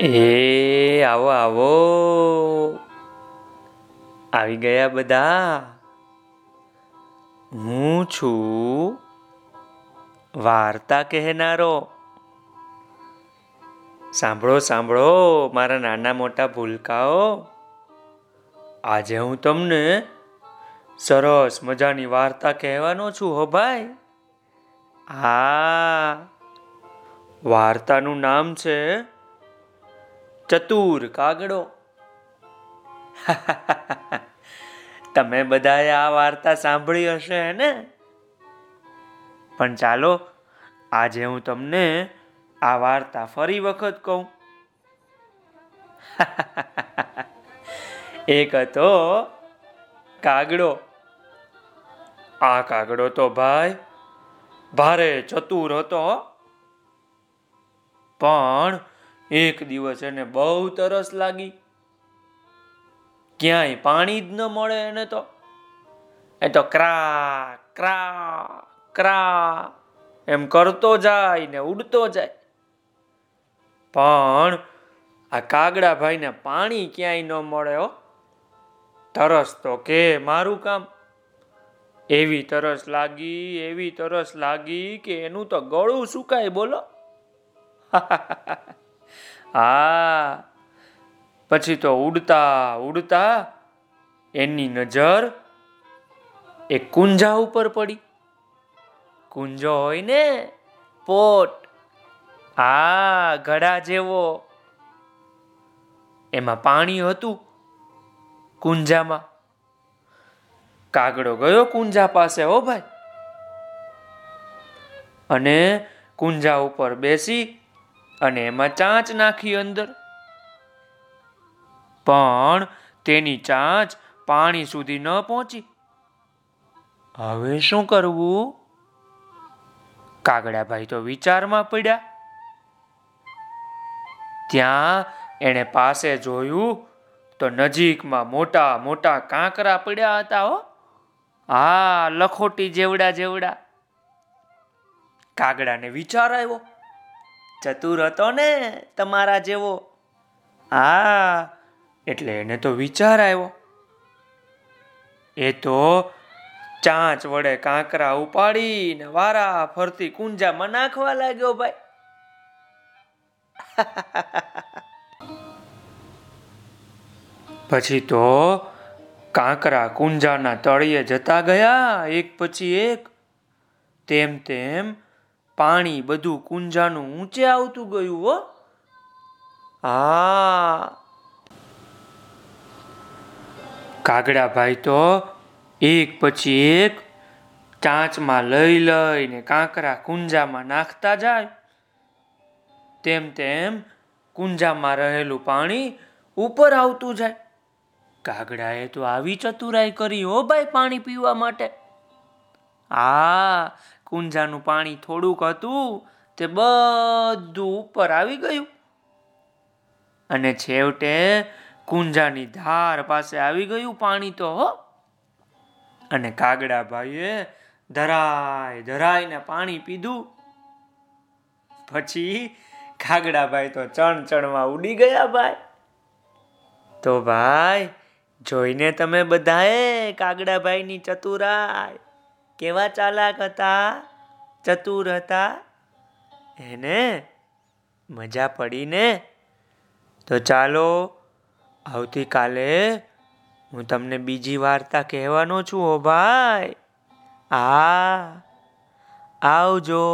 એ, આવો આવો. આવી ગયા બધા. હું છું વાર્તા કહેનારો. સાંભળો સાંભળો, મારા નાના મોટા ભૂલકાઓ. આજે હું તમને સરસ મજાની વાર્તા કહેવાનો છું, હો ભાઈ. હા વાર્તાનું નામ છે ચતુર કાગડો. તમે બધાએ આ વાર્તા સાંભળી હશે ને? પણ ચાલો, આજે હું તમને આ વાર્તા ફરી વખત કહું. એક હતો કાગડો. આ કાગડો તો ભાઈ ભારે ચતુર હતો. પણ એક દિવસ એને બહુ તરસ લાગી. ક્યાંય પાણી જ ન મળે એને તો. એ તો ક્રા ક્રા ક્રા, એમ કરતો જાય ને ઉડતો જાય. પણ આ કાગડા ભાઈને પાણી ક્યાંય ન મળે હો. તરસ તો કે મારું કામ. એવી તરસ લાગી, એવી તરસ લાગી કે એનું તો ગળું સુકાય બોલો. હા પછી તો ઉડતા ઉડતા એની નજર એ કુંજા ઉપર પડી. કુંજો હોય ને પોટ, આ ઘડા જેવો. એમાં પાણી હતું કુંજામાં. કાગડો ગયો કુંજા પાસે, હો ભાઈ. અને કુંજા ઉપર બેસી અને એમાં ચાંચ નાખી અંદર. પણ તેની ચાંચ પાણી સુધી ન પહોંચી. હવે શું કરવું? કાગડાભાઈ તો વિચારમાં પડ્યા. ત્યાં એણે પાસે જોયું તો નજીકમાં મોટા મોટા કાંકરા પડ્યા હતા હો. હા લખોટી જેવડા જેવડા. કાગડાને વિચાર આવ્યો. ચતુર હતો ને તમારા જેવો? હા, એટલે એને તો વિચાર આવ્યો. એ તો ચાંચ વડે કાંકરા ઉપાડીને વારા ફરતી કુંજામાં નાખવા લાગ્યો ભાઈ. પછી તો કાંકરા કુંજાના તળિયે જતા ગયા, એક પછી એક. તેમ તેમ પાણી બધું કુંજાનું ઊંચે આવતું ગયું હો. હા. કાગડા ભાઈ તો એક પછી એક ચાંચમાં લઈ લઈને કાંકરા કુંજામાં નાખતા જાય. તેમ તેમ કુંજામાં રહેલું પાણી ઉપર આવતું જાય. કાગડાએ તો આવી ચતુરાઈ કરી હો ભાઈ પાણી પીવા માટે. હા કુંજાનું પાણી થોડુંક હતું, તે બધું ઉપર આવી ગયું. અને છેવટે કુંજાની ધાર પાસે આવી ગયું પાણી તો, હો. અને કાગડા ભાઈએ ધરાય ધરાઈને પાણી પીધું. પછી કાગડાભાઈ તો ચણ ચણમાં ઉડી ગયા ભાઈ. તો ભાઈ, જોઈને તમે બધાએ કાગડાભાઈની ચતુરાય કેવા ચાલાક હતા? ચતુર હતા? એને મજા પડી ને? તો ચાલો, આવતીકાલે હું તમને બીજી વાર્તા કહેવાનો છું ઓ ભાઈ. આ, આવજો.